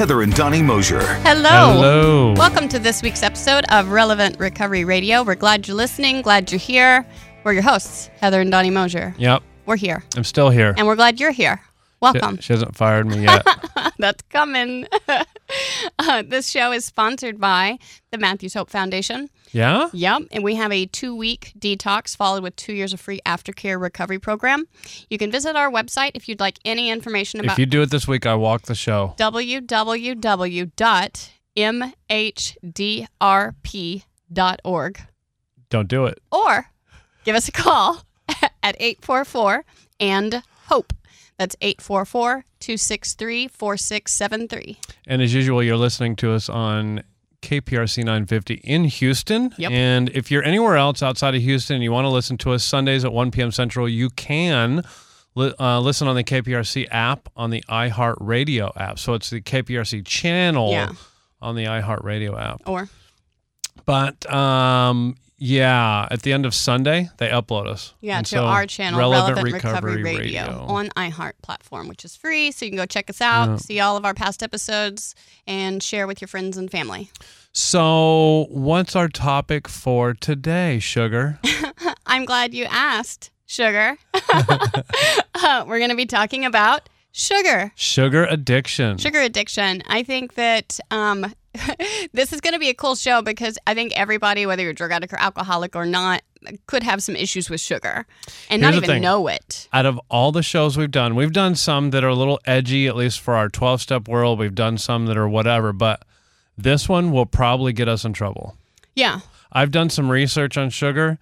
Heather and Donnie Mosier. Hello. Hello. Welcome to this week's episode of Relevant Recovery Radio. We're glad you're listening, glad you're here. We're your hosts, Heather and Donnie Mosier. Yep, We're here, I'm still here. and we're glad you're here. She, Welcome. she hasn't fired me yet. That's coming. uh, this show is sponsored by the Matthews Hope Foundation. yeah? Yep, and we have a two-week detox followed with two years of free aftercare recovery program. You can visit our website if you'd like any information about If you do it this week, I walk the show. www.mhdrp.org Don't do it. or give us a call at 844 and hope. That's 844 263 4673. And as usual, you're listening to us on KPRC 950 in Houston. Yep. And if you're anywhere else outside of Houston and you want to listen to us Sundays at 1 p.m. Central, you can uh, listen on the KPRC app on the iHeartRadio app. So it's the KPRC channel Yeah. on the iHeartRadio app. Or, But um, yeah, at the end of Sunday, they upload us. yeah, And to so our channel, Relevant, Recovery, Radio, on iHeart platform, which is free. So you can go check us out, Yeah. see all of our past episodes, and share with your friends and family. So, what's our topic for today, Sugar? I'm glad you asked, Sugar. Uh, we're going to be talking about sugar. Sugar addiction. Sugar addiction. I think that um, this is going to be a cool show because I think everybody, whether you're a drug addict or alcoholic or not, could have some issues with sugar and not Here's the even thing. know it. Out of all the shows we've done, we've done some that are a little edgy, at least for our 12 step world. We've done some that are whatever, but this one will probably get us in trouble. Yeah. I've done some research on sugar,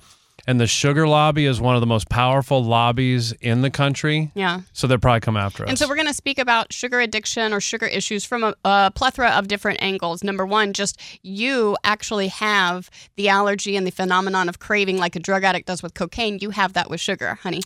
and the sugar lobby is one of the most powerful lobbies in the country. Yeah. So they'll probably come after us. And so we're going to speak about sugar addiction or sugar issues from a, a plethora of different angles. Number one, just you actually have the allergy and the phenomenon of craving like a drug addict does with cocaine. You have that with sugar, honey.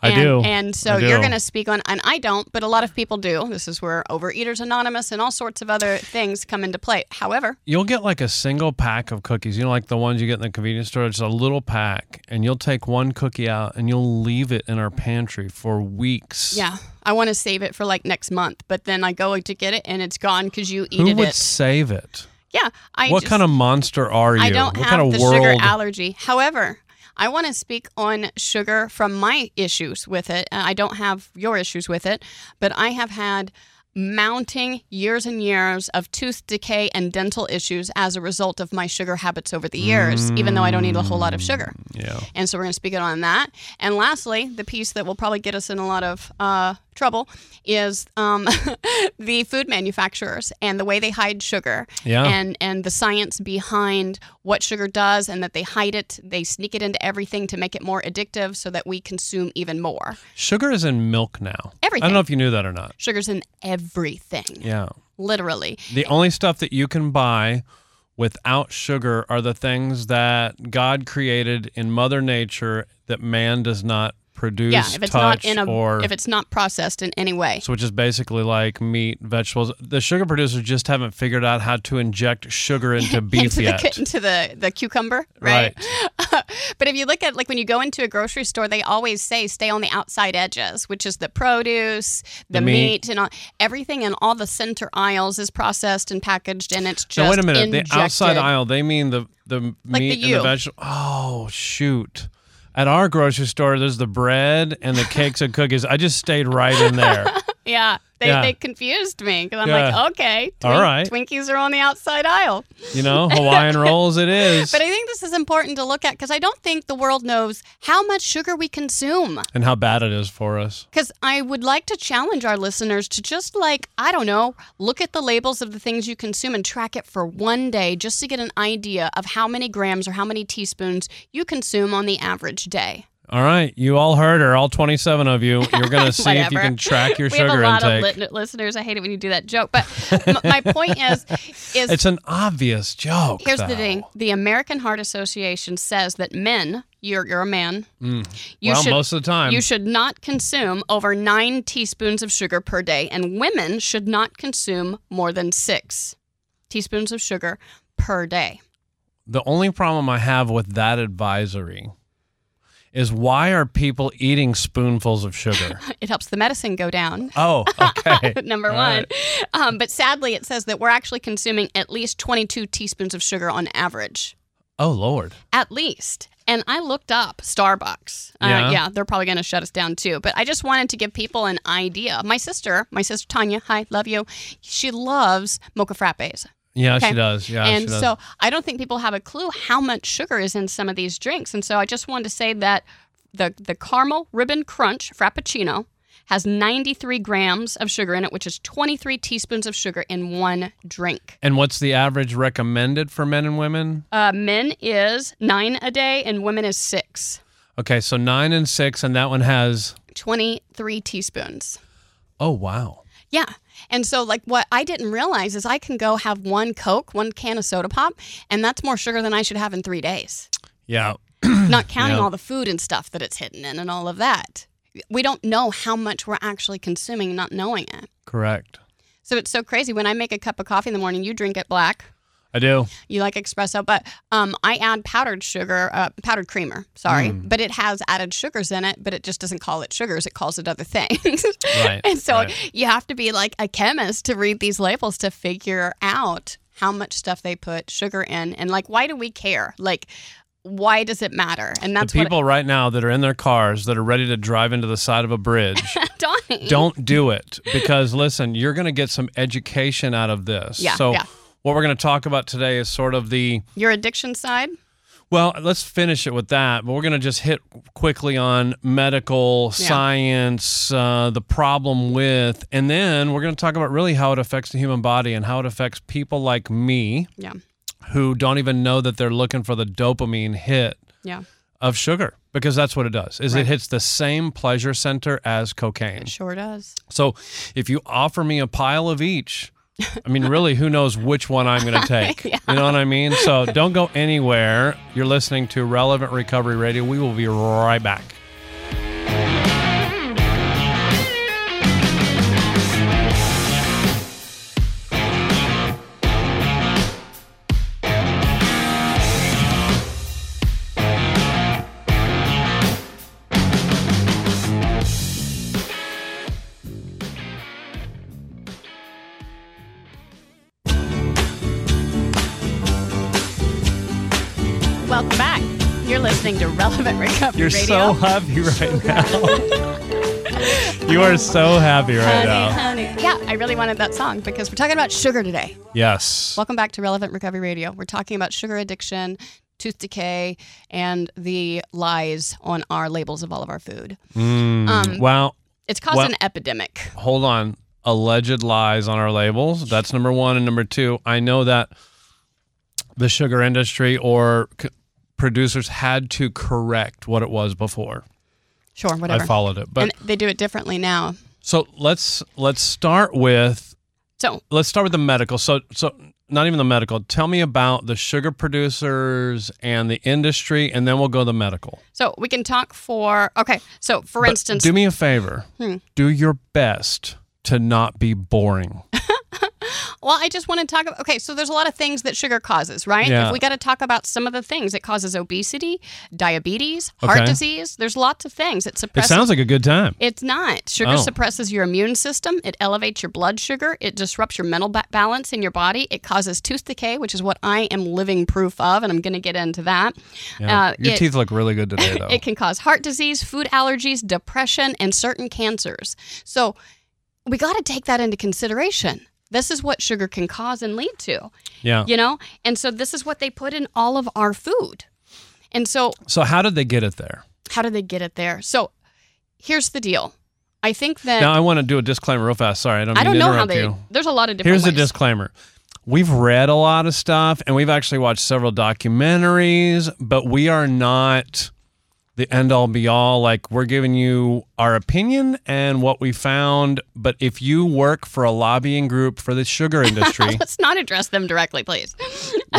I and, do. And so I you're going to speak on, and I don't, but a lot of people do. This is where Overeaters Anonymous and all sorts of other things come into play. However, You'll get like a single pack of cookies, you know, like the ones you get in the convenience store. It's a little pack, and you'll take one cookie out and you'll leave it in our pantry for weeks. yeah, I want to save it for like next month, but then I go to get it and it's gone because you eat it. Who would it. save it? Yeah, I what just, kind of monster are you? I don't what have kind of the world? sugar allergy. However, I want to speak on sugar from my issues with it. Uh, I don't have your issues with it, but I have had mounting years and years of tooth decay and dental issues as a result of my sugar habits over the years, even though I don't eat a whole lot of sugar. yeah. And so we're going to speak it on that. And lastly, the piece that will probably get us in a lot of uh, trouble is um, the food manufacturers and the way they hide sugar Yeah. and, and the science behind what sugar does and that they hide it. They sneak it into everything to make it more addictive so that we consume even more. Sugar is in milk now. everything I don't know if you knew that or not. Sugar's in everything, Yeah. literally. The only stuff that you can buy without sugar are the things that God created in Mother Nature that man does not produce, yeah, if it's touch, not in a, or if it's not processed in any way. so which is basically like meat, vegetables. The sugar producers just haven't figured out how to inject sugar into beef into yet. The, into the, the cucumber, right? but if you look at like when you go into a grocery store, they always say stay on the outside edges, which is the produce, the, The meat. meat. and all, everything in all the center aisles is processed and packaged, and it's just Now wait a minute. Injected. The outside aisle, they mean the the Like the meat and the vegetable. Oh shoot! At our grocery store, there's the bread and the cakes and cookies. I just stayed right in there. Yeah, they, Yeah. they confused me because I'm Yeah. like, okay, All right. Twinkies are on the outside aisle. You know, Hawaiian rolls. It is. But I think this is important to look at because I don't think the world knows how much sugar we consume. and how bad it is for us. Because I would like to challenge our listeners to just like, I don't know, look at the labels of the things you consume and track it for one day just to get an idea of how many grams or how many teaspoons you consume on the average day. All right, you all heard her, all 27 of you. You're going to see if you can track your we sugar have a lot intake. of lit- listeners. I hate it when you do that joke, but m- my point is, is it's an obvious joke. here's the thing: the American Heart Association says that men, you're you're a man, mm. you well, should most of the time. you should not consume over nine teaspoons of sugar per day, and women should not consume more than six teaspoons of sugar per day. the only problem I have with that advisory is why are people eating spoonfuls of sugar? It helps the medicine go down. oh, okay. Number All one. right. Um, but sadly, it says that we're actually consuming at least 22 teaspoons of sugar on average. Oh, Lord. At least. And I looked up Starbucks. Uh, Yeah? yeah, they're probably going to shut us down too. But I just wanted to give people an idea. My sister, my sister Tanya, hi, love you. She loves mocha frappes. Yeah, Okay. she does. Yeah, and she does. so I don't think people have a clue how much sugar is in some of these drinks. And so I just wanted to say that the the caramel ribbon crunch frappuccino has 93 grams of sugar in it, which is 23 teaspoons of sugar in one drink. and what's the average recommended for men and women? Uh, men is nine a day, and women is six. Okay, so nine and six, and that one has. 23 teaspoons. Oh, wow. Yeah. And so, like, what I didn't realize is I can go have one Coke, one can of soda pop, and that's more sugar than I should have in three days. Yeah. not counting Yeah. all the food and stuff that it's hidden in and all of that. We don't know how much we're actually consuming, not knowing it. Correct. So it's so crazy. When I make a cup of coffee in the morning, you drink it black. I do. You like espresso, but um, I add powdered sugar, uh, powdered creamer. Sorry, Mm. but it has added sugars in it, but it just doesn't call it sugars. It calls it other things. Right, and so right. you have to be like a chemist to read these labels to figure out how much stuff they put sugar in, and like why do we care? Like, why does it matter? And that's the people right now that are in their cars that are ready to drive into the side of a bridge, don't do it because listen, you're going to get some education out of this. Yeah, So yeah. What we're going to talk about today is sort of the Your addiction side. well, let's finish it with that, but we're going to just hit quickly on medical Yeah. science, uh, the problem with, and then we're going to talk about really how it affects the human body and how it affects people like me Yeah. who don't even know that they're looking for the dopamine hit Yeah. of sugar because that's what it does is Right. it hits the same pleasure center as cocaine It sure does. so if you offer me a pile of each i mean really who knows which one i'm going to take you know what i mean? So don't go anywhere. You're listening to relevant recovery radio. We will be right back you're Radio. so happy right now you are so happy right honey, now honey. Yeah, I really wanted that song because we're talking about sugar today. yes Welcome back to Relevant Recovery Radio. We're talking about sugar addiction, tooth decay, and the lies on our labels of all of our food. Mm, Um, well It's caused Well- an epidemic. hold on alleged lies on our labels that's number one and number two i know that the sugar industry or producers had to correct what it was before Sure, whatever. i followed it but and they do it differently now. so let's let's start with So, let's start with the medical so so not even the medical tell me about the sugar producers and the industry and then we'll go to the medical so we can talk for okay. So, for But instance, do me a favor Hmm. do your best to not be boring Well, I just want to talk about. Okay, so there's a lot of things that sugar causes, right? Yeah. If we got to talk about some of the things, it causes obesity, diabetes, heart Okay. disease. There's lots of things. It suppresses. it sounds like a good time It's not. Sugar Oh. suppresses your immune system. It elevates your blood sugar. It disrupts your mental ba- balance in your body. It causes tooth decay, which is what I am living proof of, and I'm going to get into that. yeah. Uh, your it- teeth look really good today though It can cause heart disease, food allergies, depression, and certain cancers. So we got to take that into consideration. This is what sugar can cause and lead to, yeah you know? And so this is what they put in all of our food. And so So how did they get it there? how did they get it there? So here's the deal. I think that Now I want to do a disclaimer real fast. Sorry, I don't. I don't know how they. You. There's a lot of different. Here's ways. disclaimer. We've read a lot of stuff and we've actually watched several documentaries, but we are not the end all be all. Like we're giving you our opinion and what we found. But if you work for a lobbying group for the sugar industry, Let's not address them directly, please.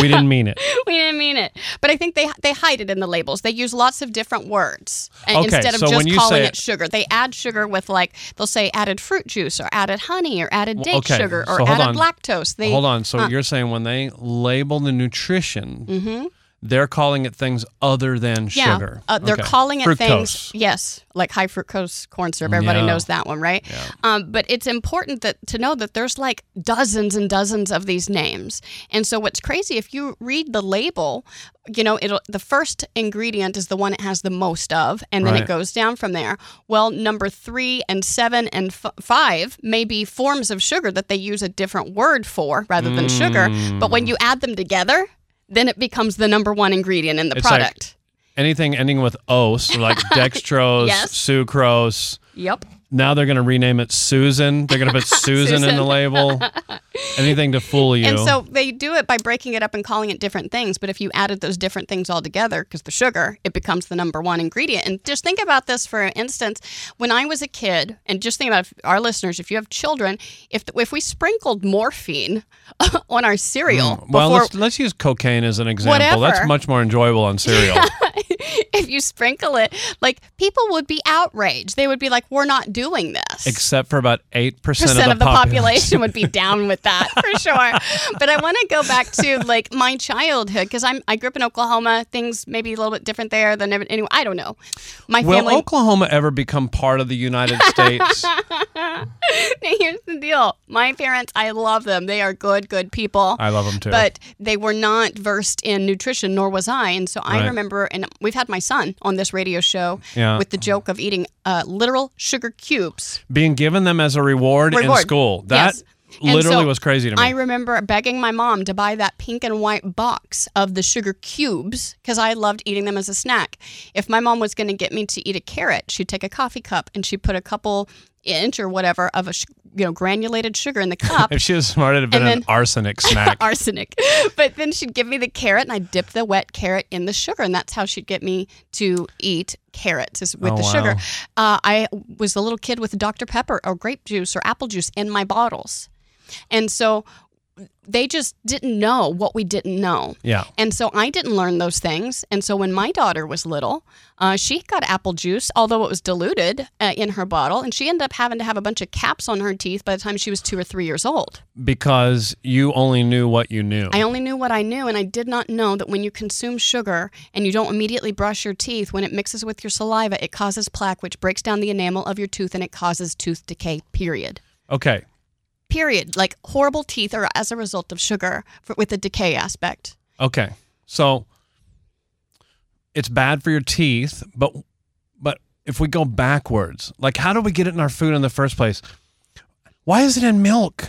we didn't mean it. we didn't mean it. But I think they they hide it in the labels. They use lots of different words uh, Okay, instead of so just calling say- it sugar. They add sugar with like they'll say added fruit juice or added honey or added date okay, sugar or so added on. lactose. They Hold on. So uh you're saying when they label the nutrition, mm-hmm. They're calling it things other than yeah, sugar. uh, they're Okay. calling it Fructose. things. Yes, like high fructose corn syrup. Everybody Yeah. knows that one, right? Um, but it's important that to know that there's like dozens and dozens of these names. And so what's crazy if you read the label, you know, it'll the first ingredient is the one it has the most of, and then Right. it goes down from there. Well, number three and seven and f- five may be forms of sugar that they use a different word for rather than sugar. But when you add them together, then it becomes the number one ingredient in the It's like- product. Anything ending with os, like dextrose, Yes. sucrose. yep. Now they're going to rename it Susan. They're going to put Susan, in the label. Anything to fool you. And so they do it by breaking it up and calling it different things. But if you added those different things all together, because the sugar, it becomes the number one ingredient. And just think about this for instance. When I was a kid, and just think about if- our listeners, if you have children, if if we sprinkled morphine on our cereal Mm, well, before, let's, let's use cocaine as an example. Whatever. That's much more enjoyable on cereal. if you sprinkle it, like people would be outraged. They would be like, "We're not doing this." Except for about 8% of the, of the population would be down with that for sure. But I want to go back to like my childhood because I'm I grew up in Oklahoma. Things maybe a little bit different there than ever- anyway. I don't know. My Will family. Oklahoma ever become part of the United States? Here's the deal. My parents, I love them. They are good, good people. I love them too. But they were not versed in nutrition, nor was I. And so I remember, and we've had my son on this radio show Yeah. with the joke of eating uh, literal sugar cubes. Being given them as a reward, in school. That Yes. Literally so was crazy to me. I remember begging my mom to buy that pink and white box of the sugar cubes because I loved eating them as a snack. If my mom was going to get me to eat a carrot, she'd take a coffee cup and she'd put a couple inch or whatever of a sh- you know granulated sugar in the cup. if she was smart, it'd have been And an arsenic snack. arsenic. But then she'd give me the carrot and I'd dip the wet carrot in the sugar. And that's how she'd get me to eat carrots with Oh, the wow. sugar. Uh, I was a little kid with Dr. Pepper or grape juice or apple juice in my bottles. And so they just didn't know what we didn't know. yeah. And so I didn't learn those things. And so when my daughter was little, uh, she got apple juice, although it was diluted uh, in her bottle. And she ended up having to have a bunch of caps on her teeth by the time she was two or three years old. Because you only knew what you knew. I only knew what I knew, and I did not know that when you consume sugar and you don't immediately brush your teeth, when it mixes with your saliva, it causes plaque, which breaks down the enamel of your tooth and it causes tooth decay, period. okay. Period. Like horrible teeth are as a result of sugar for, with the decay aspect. Okay. So it's bad for your teeth, but but if we go backwards, like how do we get it in our food in the first place? Why is it in milk?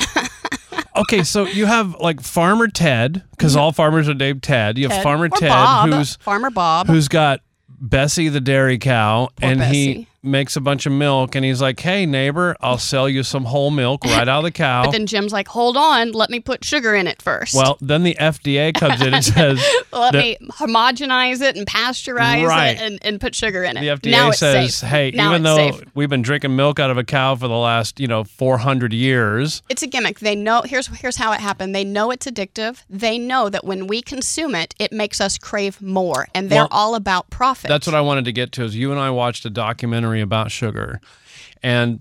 okay, so you have like Farmer Ted, because mm-hmm. all farmers are named Ted. You have Ted- Farmer or Ted, Bob, who's Farmer Bob. who's got Bessie the dairy cow, and he Bessie. Makes a bunch of milk, and he's like, "Hey neighbor, I'll sell you some whole milk right out of the cow." but then Jim's like, hold on, let me put sugar in it first. well, then the FDA comes in and says, let me homogenize it and pasteurize Right. it and, and put sugar in it. The FDA now says, "Hey, now even though safe. we've been drinking milk out of a cow for the last, you know, 400 years, It's a gimmick. They know here's here's how it happened. They know it's addictive. They know that when we consume it, it makes us crave more, and they're Well, all about profit. that's what I wanted to get to. Is you and I watched a documentary about sugar, and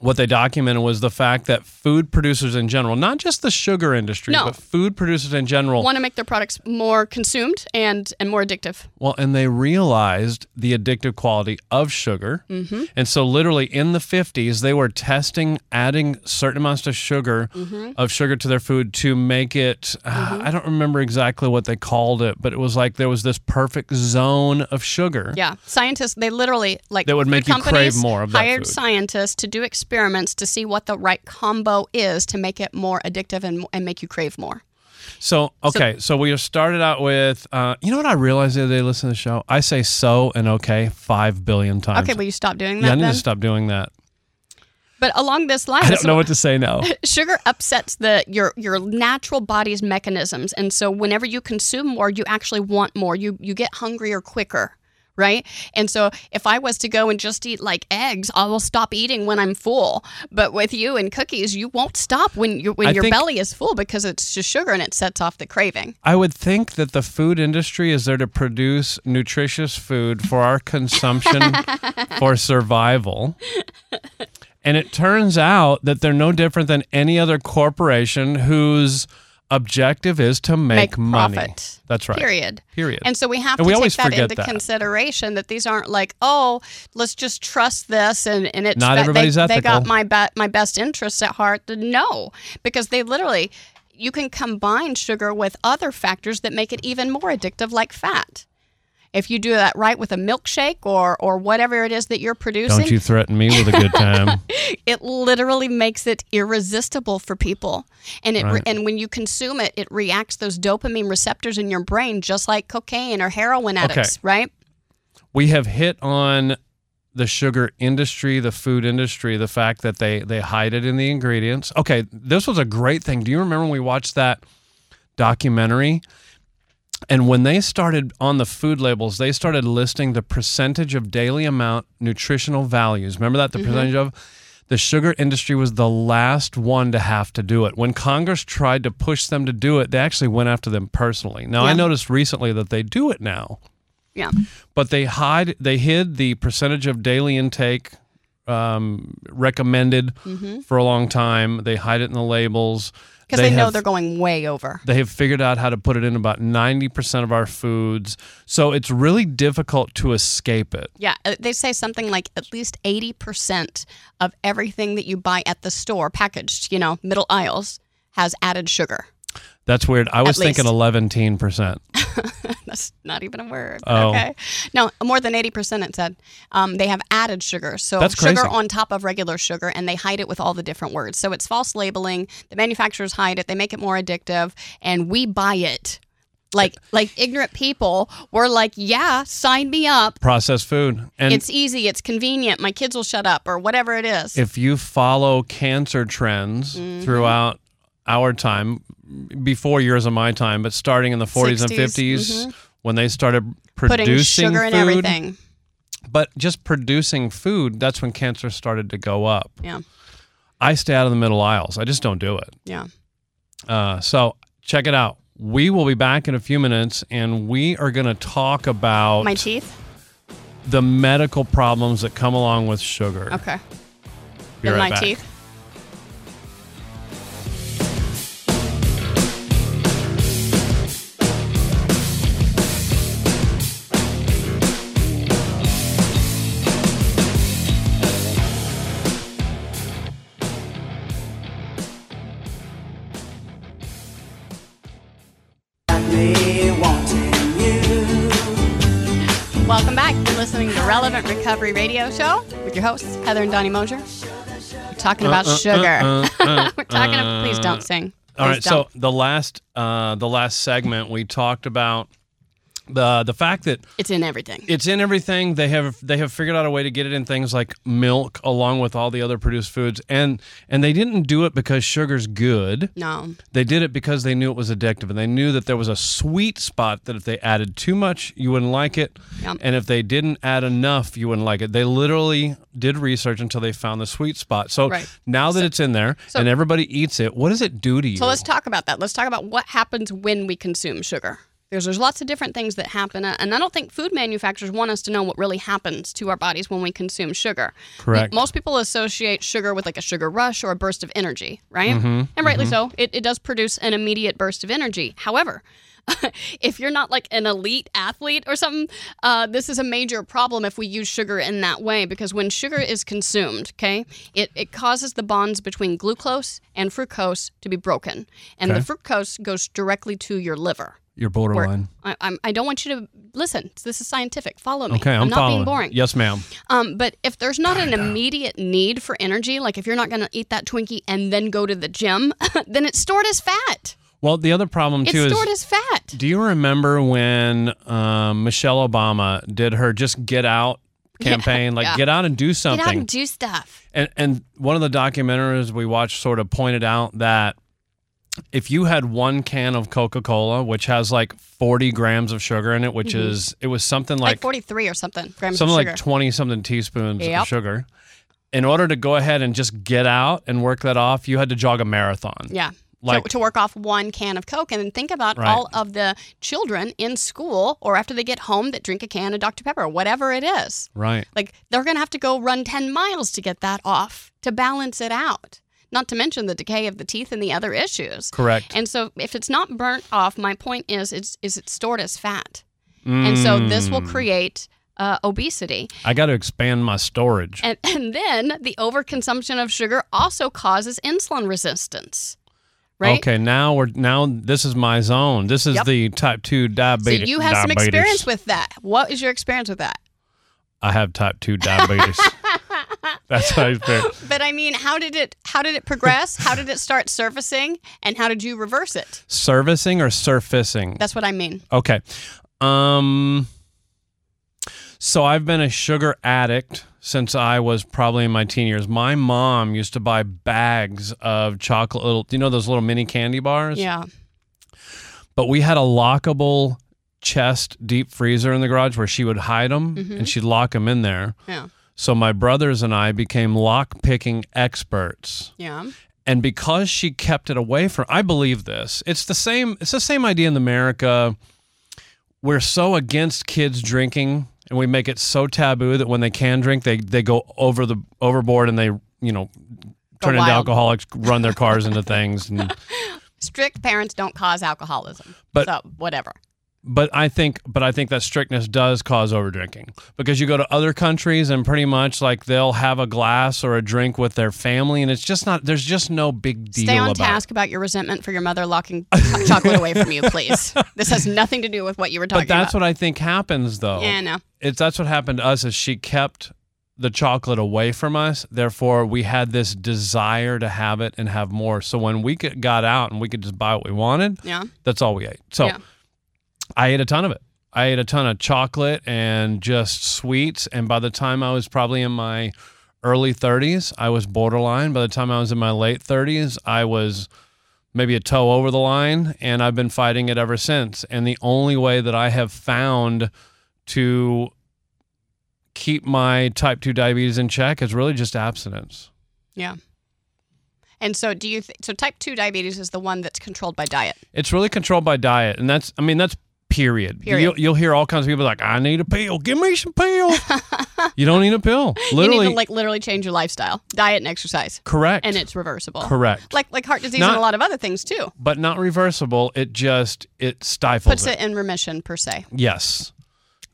what they documented was the fact that food producers in general, not just the sugar industry, No. but food producers in general, want to make their products more consumed and and more addictive. Well, and they realized the addictive quality of sugar. Mm-hmm. And so, literally in the 50s, they were testing adding certain amounts of sugar, Mm-hmm. of sugar to their food to make it. Uh, I don't remember exactly what they called it, but it was like there was this perfect zone of sugar. Yeah, scientists they literally like That would make you crave more of that hired food. scientists to do experiments to see what the right combo is to make it more addictive and and make you crave more. So, okay, so, we started out with, uh, you know what I realized the other day listening to the show? I say so and okay five billion times. Okay, will you stop doing that? yeah, I need then? to stop doing that. But along this line, I don't know what to say now. sugar upsets the your your natural body's mechanisms and so whenever you consume more you actually want more you you get hungrier quicker right? And so if I was to go and just eat like eggs, I will stop eating when I'm full. But with you and cookies, you won't stop when you when I your belly is full because it's just sugar and it sets off the craving. I would think that the food industry is there to produce nutritious food for our consumption for survival. And it turns out that they're no different than any other corporation whose objective is to make, Make money. profit. That's right. Period. Period. And so we have And to we take that into that. consideration that these aren't like, oh, let's just trust this and, and it's Not that everybody's they, they got my be- my best interests at heart. No, because they literally you can combine sugar with other factors that make it even more addictive, like fat. If you do that right with a milkshake or or whatever it is that you're producing, Don't you threaten me with a good time. it literally makes it irresistible for people and it Right. and when you consume it it reacts those dopamine receptors in your brain just like cocaine or heroin addicts right we have hit on the sugar industry, the food industry, the fact that they they hide it in the ingredients. Okay, this was a great thing. Do you remember when we watched that documentary? And when they started on the food labels, they started listing the percentage of daily amount nutritional values. Remember that the percentage of the sugar industry was the last one to have to do it. When Congress tried to push them to do it, they actually went after them personally. Now I noticed recently that they do it now yeah but they hide they hid the percentage of daily intake um, recommended for a long time. They hide it in the labels because they, know have- they're going way over They have figured out how to put it in about ninety percent of our foods, so it's really difficult to escape it. yeah uh, they say something like at least 80% of everything that you buy at the store packaged you know middle aisles has added sugar That's weird. I was At thinking eleven percent. That's not even a word. Oh. Okay. No, more than 80% it said. Um, they have added sugar. So That's sugar crazy. on top of regular sugar, and they hide it with all the different words. So it's false labeling. The manufacturers hide it. They make it more addictive, and we buy it. Like like ignorant people, we're like, yeah, sign me up. Processed food, and it's easy. It's convenient. My kids will shut up, or whatever it is. if you follow cancer trends Mm-hmm. throughout our time, before yours and my time, but starting in the 40s and 60s, 50s, when they started Putting producing sugar in food, everything. but just producing food, that's when cancer started to go up. Yeah. I stay out of the middle aisles. I just don't do it. Yeah. Uh, so check it out. We will be back in a few minutes, and we are going to talk about My teeth. the medical problems that come along with sugar. Okay. Be In right my back. teeth. Recovery Radio Show with your hosts, Heather and Donnie Mosier. We're talking about Uh, uh, sugar. uh, uh, We're talking. uh, please don't sing. All Please right. don't. So the last uh, the last segment we talked about the the fact that it's in everything. it's in everything. They have they have figured out a way to get it in things like milk, along with all the other produced foods, and and they didn't do it because sugar's good. no. They did it because they knew it was addictive, and they knew that there was a sweet spot that if they added too much, you wouldn't like it, Yep. and if they didn't add enough, you wouldn't like it. They literally did research until they found the sweet spot. So Right. now that it's in there so- and everybody eats it, what does it do to you? So let's talk about that. Let's talk about what happens when we consume sugar. There's, there's lots of different things that happen, uh, and I don't think food manufacturers want us to know what really happens to our bodies when we consume sugar. Correct. Most people associate sugar with like a sugar rush or a burst of energy, right? Mm-hmm. And rightly so. It, it does produce an immediate burst of energy. However, if you're not like an elite athlete or something, uh, this is a major problem if we use sugar in that way because when sugar is consumed, okay, it, it causes the bonds between glucose and fructose to be broken. And Okay. the fructose goes directly to your liver. You're borderline. I, I'm, I don't want you to listen. This is scientific. Follow me. Okay, I'm, not following. being boring. Yes, ma'am. Um, but if there's not an immediate need for energy, like if you're not going to eat that Twinkie and then go to the gym, then it's stored as fat. Well, the other problem It's too is. stored as fat. Do you remember when um, Michelle Obama did her "Just Get Out" campaign? like, yeah. get out and do something. Get out and do stuff. and and one of the documentaries we watched sort of pointed out that if you had one can of Coca Cola, which has like 40 grams of sugar in it, which is, it was something Mm-hmm. Like, like, 43 or something grams something of sugar. like 20 something teaspoons Yep. of sugar. In order to go ahead and just get out and work that off, you had to jog a marathon. yeah. Like- to, to work off one can of Coke. And then think about Right. all of the children in school or after they get home that drink a can of Dr. Pepper, or whatever it is. Right. Like they're going to have to go run 10 miles to get that off to balance it out. Not to mention the decay of the teeth and the other issues. Correct. And so if it's not burnt off, my point is it's is it's stored as fat. And so this will Mm. create uh, obesity. I got to expand my storage. And, and then the overconsumption of sugar also causes insulin resistance. Right? Okay, now we're now this is my zone. This is Yep. the type 2 diabetes. So diabetes. you have some experience with that. What is your experience with that? I have type 2 diabetes. That's how I experience. But I mean, how did it how did it progress? how did it start surfacing and how did you reverse it? Servicing or surfacing? That's what I mean. Okay. Um so I've been a sugar addict since I was probably in my teen years. My mom used to buy bags of chocolate little you know those little mini candy bars? Yeah. But we had a lockable chest deep freezer in the garage where she would hide them Mhm. and she'd lock them in there. Yeah. So my brothers and I became lock picking experts. Yeah. And because she kept it away from I believe this. It's the same it's the same idea in America. We're so against kids drinking and we make it so taboo that when they can drink they they go over the overboard and they, you know, turn into alcoholics, run their cars into things and Strict parents don't cause alcoholism. But- so whatever. But I think but I think that strictness does cause over drinking because you go to other countries and pretty much like they'll have a glass or a drink with their family and it's just not there's just no big deal Stay on about task about your resentment for your mother locking chocolate away from you, please. This has nothing to do with what you were it. talking But that's about. what I think happens though. yeah, no. It's that's what happened to us is she kept the chocolate away from us. Therefore, we had this desire to have it and have more. So when we got out and we could just buy what we wanted, Yeah. that's all we ate. So Yeah. I ate a ton of it. I ate a ton of chocolate and just sweets. And by the time I was probably in my early 30s, I was borderline. By the time I was in my late 30s, I was maybe a toe over the line. And I've been fighting it ever since. And the only way that I have found to keep my type 2 diabetes in check is really just abstinence. Yeah. And so do you th- so type 2 diabetes is the one that's controlled by diet. It's really controlled by diet, and that's I mean that's period. Period. You'll, you'll hear all kinds of people like, "I need a pill. Give me some pill." you don't need a pill. Literally, you need to like literally change your lifestyle, diet and exercise, correct. and it's reversible. correct, Like like heart disease Not- and a lot of other things too. but not reversible. It just it stifles Puts it in remission per se. Yes.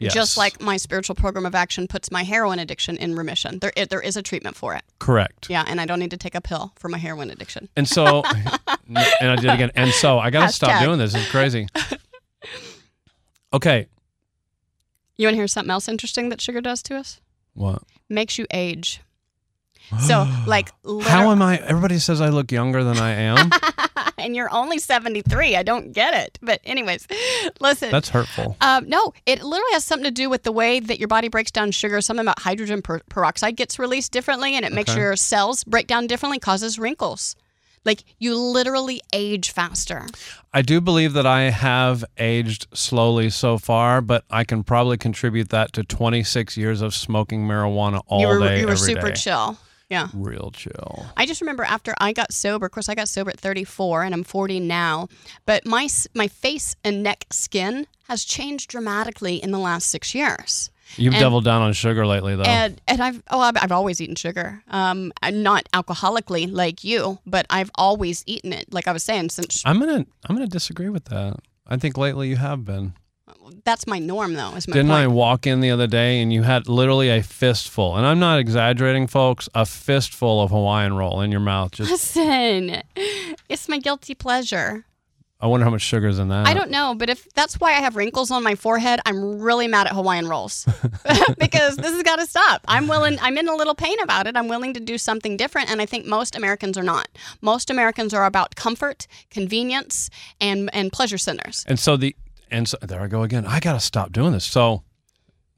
Yes. Just like my spiritual program of action puts my heroin addiction in remission. There it, there is a treatment for it. correct. Yeah, and I don't need to take a pill for my heroin addiction. And so, and I did it again. And so I gotta stop doing this. It's crazy. Okay. You want to hear something else interesting that sugar does to us? What? Makes you age. So like How am I? Everybody says I look younger than I am. and you're only 73. I don't get it. But anyways, listen. That's hurtful. Um, no, it literally has something to do with the way that your body breaks down sugar. Something about hydrogen per- peroxide gets released differently, and it makes Okay. your cells break down differently, causes wrinkles. Like you literally age faster. I do believe that I have aged slowly so far, but I can probably contribute that to 26 years of smoking marijuana all you were day, you were super day. chill. Yeah. Real chill. I just remember after I got sober. Of course, I got sober at 34, and I'm 40 now. But my my face and neck skin has changed dramatically in the last six years. You've And- doubled down on sugar lately, though. And and I've oh I've, I've always eaten sugar. Um, I'm not alcoholically like you, but I've always eaten it. Like I was saying, since I'm gonna I'm gonna disagree with that. I think lately you have been. that's my norm, though. Is my Didn't I walk in the other day and you had literally a fistful, and I'm not exaggerating, folks, a fistful of Hawaiian roll in your mouth. Just Listen, it's my guilty pleasure. I wonder how much sugar's in that. I don't know, but if that's why I have wrinkles on my forehead, I'm really mad at Hawaiian rolls because this has got to stop. I'm willing. I'm in a little pain about it. I'm willing to do something different, and I think most Americans are not. Most Americans are about comfort, convenience, and and pleasure centers. And so the and so there I go again. I gotta stop doing this. So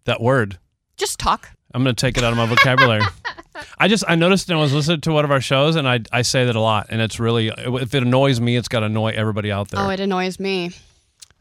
that word, Just talk. I'm gonna take it out of my vocabulary. I just I noticed and I was listening to one of our shows and I I say that a lot and it's really if it annoys me it's got to annoy everybody out there. Oh, it annoys me.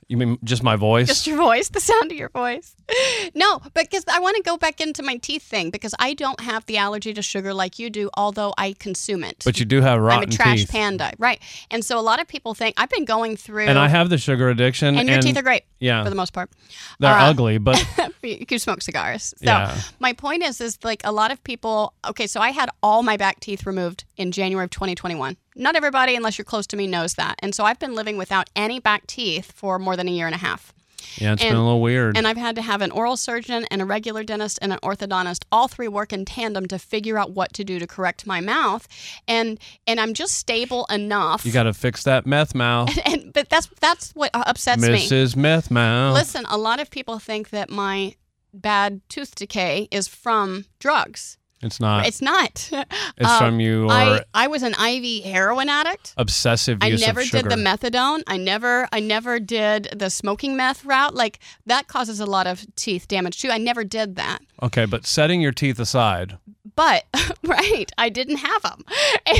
You mean just my voice? Just your voice, the sound of your voice. No, but because I want to go back into my teeth thing because I don't have the allergy to sugar like you do, although I consume it. but you do have rotten I'm a trash teeth. panda, right? And so a lot of people think I've been going through, And I have the sugar addiction and your teeth are great yeah. for the most part. they're uh, ugly, but you can smoke cigars. So Yeah. my point is, is like a lot of people. Okay, so I had all my back teeth removed in January of 2021. Not everybody, unless you're close to me, knows that. And so I've been living without any back teeth for more than a year and a half. yeah, it's been And- a little weird. And I've had to have an oral surgeon and a regular dentist and an orthodontist, all three work in tandem to figure out what to do to correct my mouth. And and I'm just stable enough. you got to fix that meth mouth, and but that's that's what upsets me. Mrs. Meth Mouth. Listen, a lot of people think that my bad tooth decay is from drugs. It's not. It's not. It's Um, from your I, I was an IV heroin addict. obsessive I use never of sugar. did the methadone. I never I never did the smoking meth route. Like that causes a lot of teeth damage too. I never did that. okay, but setting your teeth aside, But right, I didn't have them.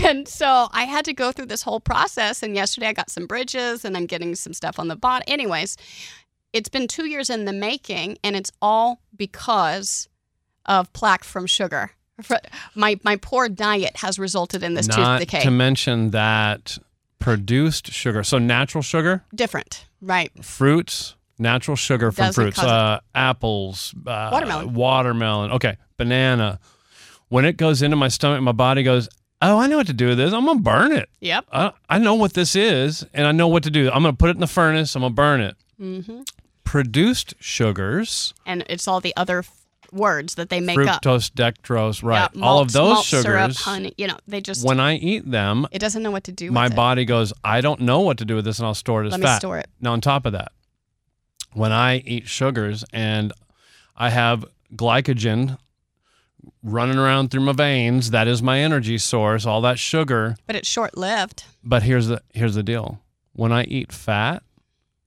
And so I had to go through this whole process and yesterday I got some bridges and I'm getting some stuff on the bottom. Anyways, it's been 2 years in the making and it's all because of plaque from sugar. My my poor diet has resulted in this not tooth decay. to mention that produced sugar. So natural sugar, Different, right? fruits, natural sugar from Doesn't fruits, uh, apples, uh, Watermelon. watermelon. Okay, banana. When it goes into my stomach, my body goes, "Oh, I know what to do with this. I'm gonna burn it. Yep. I, I know what this is, and I know what to do. I'm gonna put it in the furnace. I'm gonna burn it." hmm Produced sugars, And it's all the other words that they make up. fructose, dextrose, right? Yeah, All of those malt syrup, sugars. honey, you know, they just when I eat them, it doesn't know what to do my it. body goes, I don't know what to do with this, and I'll store it as Let me fat. store it. Now, on top of that, when I eat sugars and I have glycogen running around through my veins, that is my energy source, all that sugar. But it's short-lived. But here's the here's the deal. When I eat fat,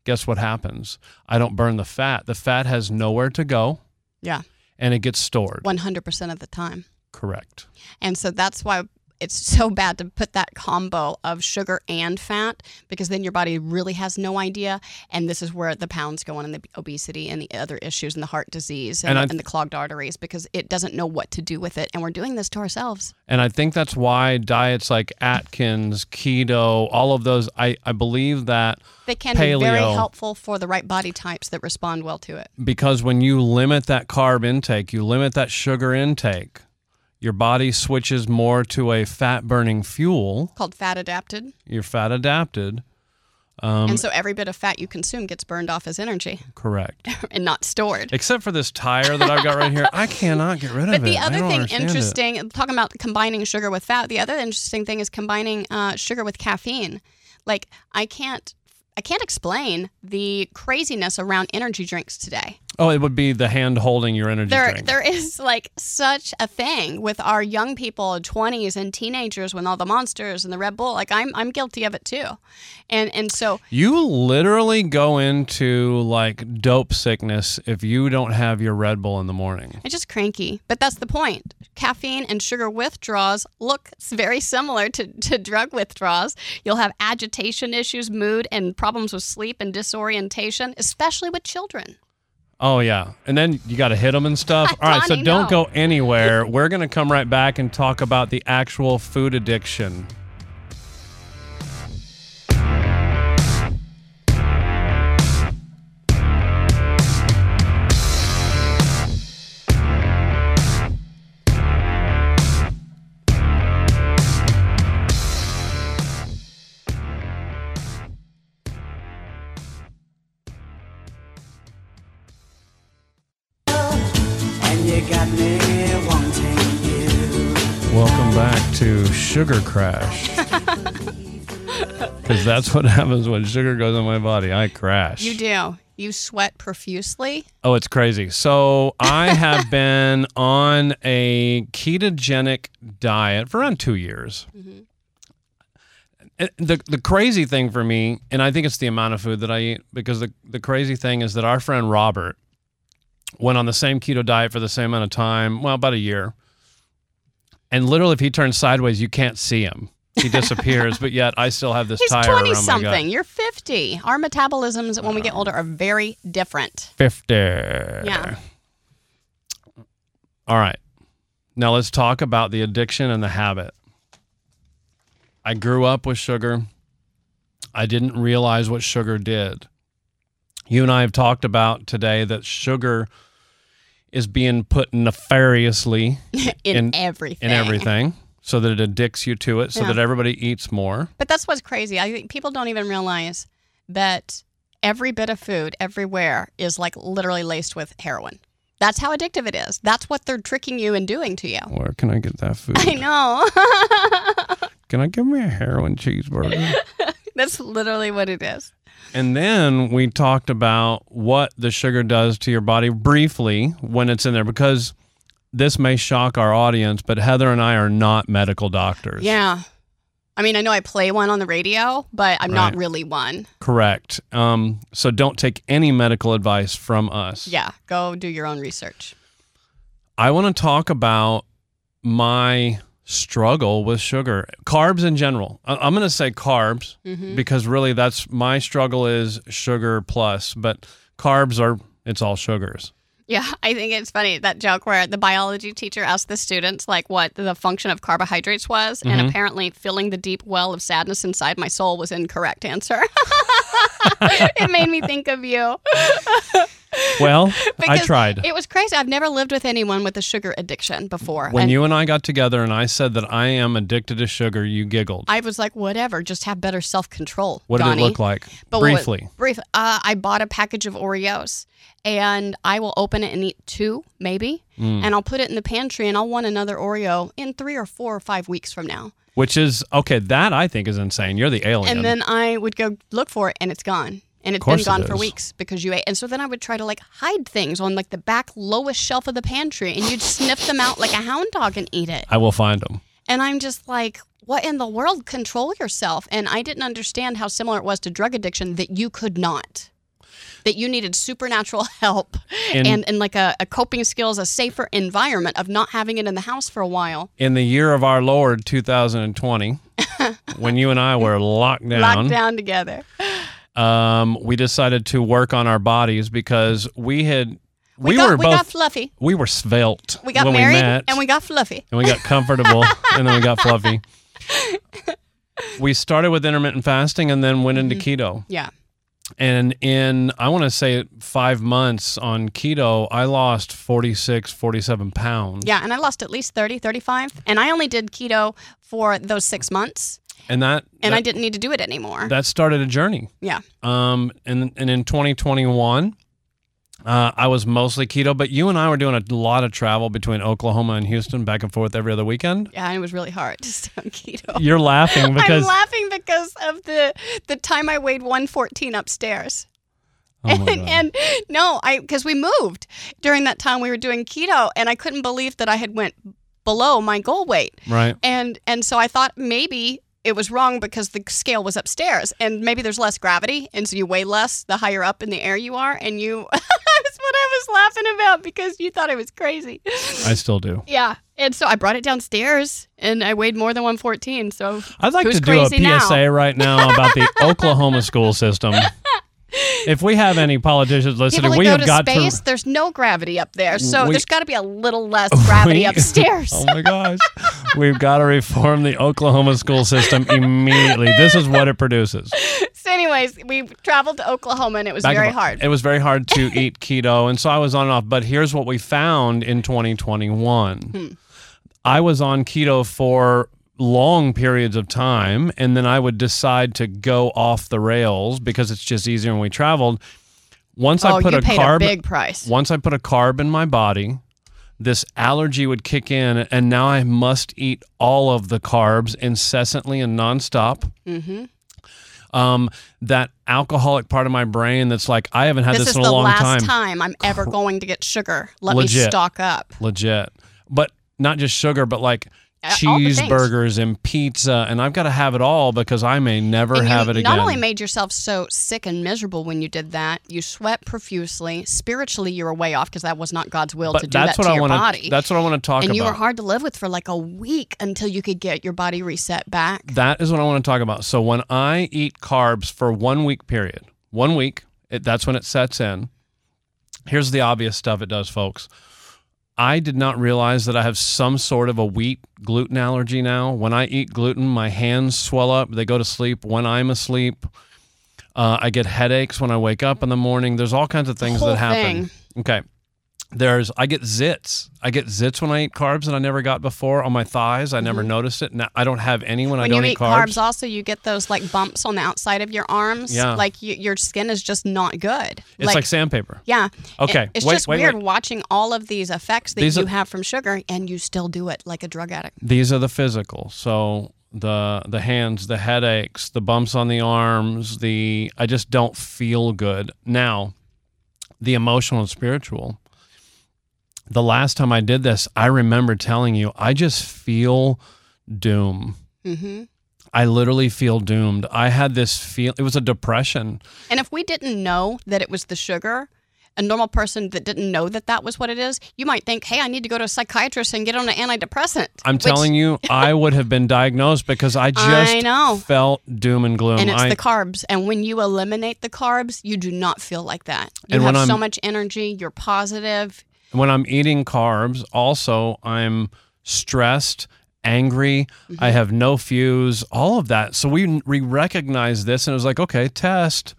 guess what happens? I don't burn the fat. The fat has nowhere to go Yeah. And it gets stored. 100% of the time. Correct. And so that's why it's so bad to put that combo of sugar and fat because then your body really has no idea. And this is where the pounds go on and the obesity and the other issues and the heart disease and, And and the clogged arteries because it doesn't know what to do with it. And we're doing this to ourselves. And I think that's why diets like Atkins, keto, all of those, I, I believe that They can be very helpful for the right body types that respond well to it. because when you limit that carb intake, you limit that sugar intake, your body switches more to a fat burning fuel. Called fat adapted. You're fat adapted. Um, and so every bit of fat you consume gets burned off as energy correct. and not stored. Except for this tire that I've got right here. I cannot get rid of it. But the other thing understand it. interesting, talking about combining sugar with fat, the other interesting thing is combining uh, sugar with caffeine. Like I can't, I can't explain the craziness around energy drinks today. Oh, it would be the hand holding your energy There, drink. there is like such a thing with our young people, twenties and teenagers, with all the monsters and the Red Bull. Like I'm, I'm guilty of it too, and and so You literally go into like dope sickness if you don't have your Red Bull in the morning. I'm just cranky. But that's the point. Caffeine and sugar withdrawals look very similar to, to drug withdrawals. You'll have agitation issues, mood, and problems with sleep and disorientation, especially with children. Oh yeah, and then you got to hit them and stuff. Ah, All right, so don't no. go anywhere. We're gonna come right back and talk about the actual food addiction. Sugar Crash. Because that's what happens when sugar goes in my body. I crash. You do. You sweat profusely. Oh, it's crazy. So I have been on a ketogenic diet for around two years. Mm-hmm. And The the crazy thing for me, and I think it's the amount of food that I eat, because the, the crazy thing is that our friend Robert went on the same keto diet for the same amount of time, well, about a year. And literally, if he turns sideways, you can't see him. He disappears. but yet, I still have this He's tire 20 around my gut. something. You're 50. Our metabolisms when we get older are very different. 50. Yeah. All right. Now let's talk about the addiction and the habit. I grew up with sugar. I didn't realize what sugar did. You and I have talked about today that sugar is being put nefariously In, In- everything. in everything so that it addicts you to it, so Yeah. that everybody eats more. But that's what's crazy. I think people don't even realize that every bit of food everywhere is like literally laced with heroin. That's how addictive it is. That's what they're tricking you and doing to you. Where can I get that food? I know. Can I give me a heroin cheeseburger? That's literally what it is. And then we talked about what the sugar does to your body briefly when it's in there because this may shock our audience, but Heather and I are not medical doctors. Yeah. I mean, I know I play one on the radio, but I'm not really one. Correct. Um, so don't take any medical advice from us. Yeah. Go do your own research. I want to talk about my struggle with sugar, carbs in general. I'm going to say carbs Mm-hmm. because really that's my struggle is sugar plus, but carbs are, it's all sugars. Yeah, I think it's funny that joke where the biology teacher asked the students like what the function of carbohydrates was, and Mhm. apparently filling the deep well of sadness inside my soul was incorrect answer. it made me think of you. Well, I tried. It was crazy. I've never lived with anyone with a sugar addiction before. When and you and I got together and I said that I am addicted to sugar, you giggled. I was like, whatever, just have better self control. what did it look like? But what- Briefly. brief. Uh, I bought a package of Oreos, and I will open it and eat two, maybe, Mm. and I'll put it in the pantry, and I'll want another Oreo in three or four or five weeks from now. Which is, okay, that I think is insane. You're the alien. And then I would go look for it, and it's gone. And it's been gone it for weeks because you ate. And so then I would try to like hide things on like the back lowest shelf of the pantry, and you'd sniff them out like a hound dog and eat it. I will find them. And I'm just like, what in the world? Control yourself. And I didn't understand how similar it was to drug addiction that you could not. That you needed supernatural help In- and, and like a, a coping skills, a safer environment of not having it in the house for a while. In the year of our Lord, 2020, when you and I were locked down, Locked down together. Um, we decided to work on our bodies because we had, we, We, got, were we both, got fluffy. we were svelte We got married we met. and we got fluffy. and we got comfortable and then we got fluffy. We started with intermittent fasting and then went into Mm-hmm. keto. Yeah. And in, I want to say five months on keto, I lost 46, 47 pounds. Yeah. And I lost at least 30, 35. And I only did keto for those six months. And that, And that, I didn't need to do it anymore. that started a journey. yeah. Um, and, and in 2021, uh, I was mostly keto, but you and I were doing a lot of travel between Oklahoma and Houston, back and forth every other weekend. Yeah. And it was really hard to stay on keto. You're laughing because I'm laughing because of the the time I weighed 114 upstairs. Oh my and, God. and no, I because we moved during that time we were doing keto, and I couldn't believe that I had went below my goal weight, right. and and so I thought maybe it was wrong because the scale was upstairs, and maybe there's less gravity, and so you weigh less the higher up in the air you are, and you. That's what I was laughing about because you thought I was crazy. I still do. Yeah, and so I brought it downstairs, and I weighed more than 114. So I'd like to do a crazy now? PSA right now about the Oklahoma school system. If we have any politicians listening, we go have to got space, to. there's no gravity up there, so We- there's got to be a little less gravity We- upstairs. Oh my gosh. We've got to reform the Oklahoma school system immediately. This is what it produces. so, anyways, we traveled to Oklahoma, and it was Back very hard. It was very hard to eat keto, and so I was on and off. But here's what we found in 2021. Hmm. I was on keto for long periods of time, and then I would decide to go off the rails because it's just easier when we traveled. Once oh, I put a carb, a big price. once I put a carb in my body, this allergy would kick in, and now I must eat all of the carbs incessantly and nonstop. hmm Um, that alcoholic part of my brain that's like, I haven't had This this, in a the long last time. time. I'm ever going to get sugar. Let me stock up. Legit. But not just sugar, but like All the things. cheeseburgers and pizza, and I've got to have it all because I may never And have it again. not only made yourself so sick and miserable when you did that, you sweat profusely. Spiritually, you were way off because that was not God's will but to do that to I your want body. That's what I want to talk and about. And you were hard to live with for like a week until you could get your body reset back. That is what I want to talk about. So when I eat carbs for one week period, one week, it, that's when it sets in. Here's the obvious stuff it does, folks. I did not realize that I have some sort of a wheat gluten allergy now. When I eat gluten, my hands swell up. They go to sleep when I'm asleep. Uh, I get headaches when I wake up in the morning. There's all kinds of things that happen. Okay. There's I get zits. I get zits when I eat carbs that I never got before on my thighs. I never mm-hmm. noticed it. Now I don't have any when, I don't eat carbs. When you eat eat carbs. also you get those like bumps on the outside of your arms. Yeah. Like y your skin is just not good. It's like, sandpaper. Yeah. Okay, It- It's wait, just wait, weird wait. watching all of these effects that These you are- have from sugar and you still do it like a drug addict. These are the physical. So the the hands, the headaches, the bumps on the arms, the I just don't feel good. Now, the emotional and spiritual. The last time I did this, I remember telling you, I just feel doom. hmm I literally feel doomed. I had this feel it was a depression. And if we didn't know that it was the sugar, a normal person that didn't know that that was what it is, you might think, hey, I need to go to a psychiatrist and get on an antidepressant. I'm telling you, I would have been diagnosed because I just I know. felt doom and gloom. And it's I, the carbs. And when you eliminate the carbs, you do not feel like that. You And have so much energy. You're positive. When I'm eating carbs, also I'm stressed, angry. I mm-hmm. have no fuse, all of that. So we we recognize this, and it was like, okay, test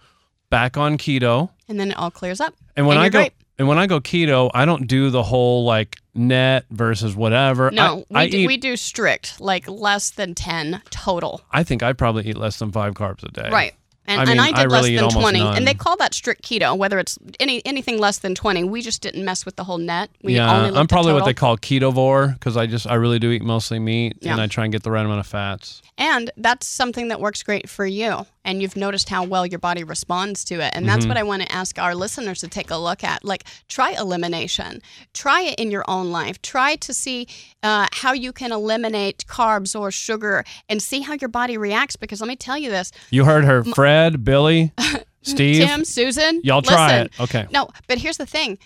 back on keto. And then it all clears up. And when And I go great. and when I go keto, I don't do the whole like net versus whatever. No, I, I we, do, eat. we do strict, like less than 10 total. I think I probably eat less than five carbs a day. Right. And I mean, and I did I less really eat than 20. none. And they call that strict keto, whether it's any anything less than 20. We just didn't mess with the whole net. We yeah, I'm probably what they call ketovore because I just I really do eat mostly meat and I try and get the right amount of fats. And that's something that works great for you. And you've noticed how well your body responds to it. And that's Mm-hmm. what I want to ask our listeners to take a look at. Like, try elimination. Try it in your own life. Try to see uh, how you can eliminate carbs or sugar and see how your body reacts. Because let me tell you this You heard her, Fred, Billy, Steve. Tim, Susan, Y'all try listen. it. Okay. No, but here's the thing.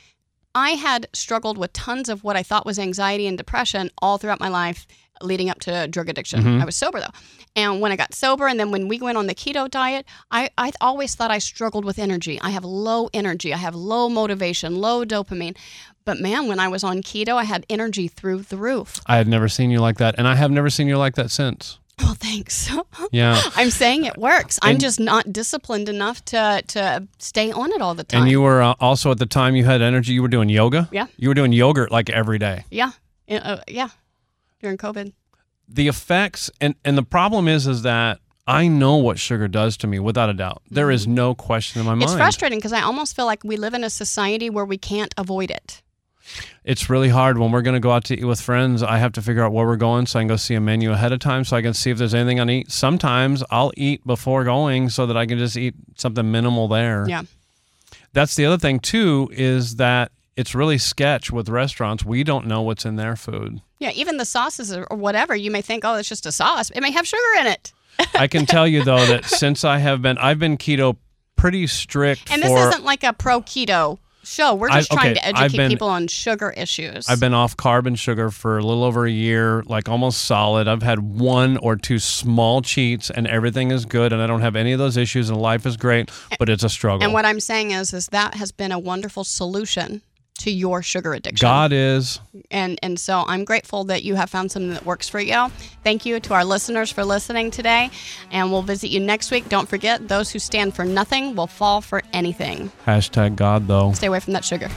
I had struggled with tons of what I thought was anxiety and depression all throughout my life leading up to drug addiction. Mm-hmm. I was sober though. And when I got sober and then when we went on the keto diet, I, I always thought I struggled with energy. I have low energy, I have low motivation, low dopamine. But man, when I was on keto, I had energy through the roof. I had never seen you like that, and I have never seen you like that since. Well, thanks. Yeah. I'm saying it works. I'm And- just not disciplined enough to to stay on it all the time. And you were uh, also at the time you had energy. You were doing yoga. Yeah. You were doing yogurt like every day. yeah, uh, yeah, during COVID. The effects and and the problem is is that I know what sugar does to me without a doubt. There is no question in my mind. It's frustrating because I almost feel like we live in a society where we can't avoid it. It's really hard when we're going to go out to eat with friends. I have to figure out where we're going so I can go see a menu ahead of time so I can see if there's anything I need. Sometimes I'll eat before going so that I can just eat something minimal there. Yeah. That's the other thing too is that it's really sketch with restaurants. We don't know what's in their food. Yeah, even the sauces or whatever, you may think, oh, it's just a sauce. It may have sugar in it. I can tell you though that since I have been I've been keto pretty strict And for this isn't like a pro keto show. We're just I- trying okay, to educate been- people on sugar issues. I've been off carb and sugar for a little over a year, like almost solid. I've had one or two small cheats and everything is good and I don't have any of those issues and life is great, but it's a struggle. and what I'm saying is, is that has been a wonderful solution to your sugar addiction. God is And and so I'm grateful that you have found something that works for you. Thank you to our listeners for listening today. And we'll visit you next week. Don't forget, those who stand for nothing will fall for anything. hashtag God though. Stay away from that sugar.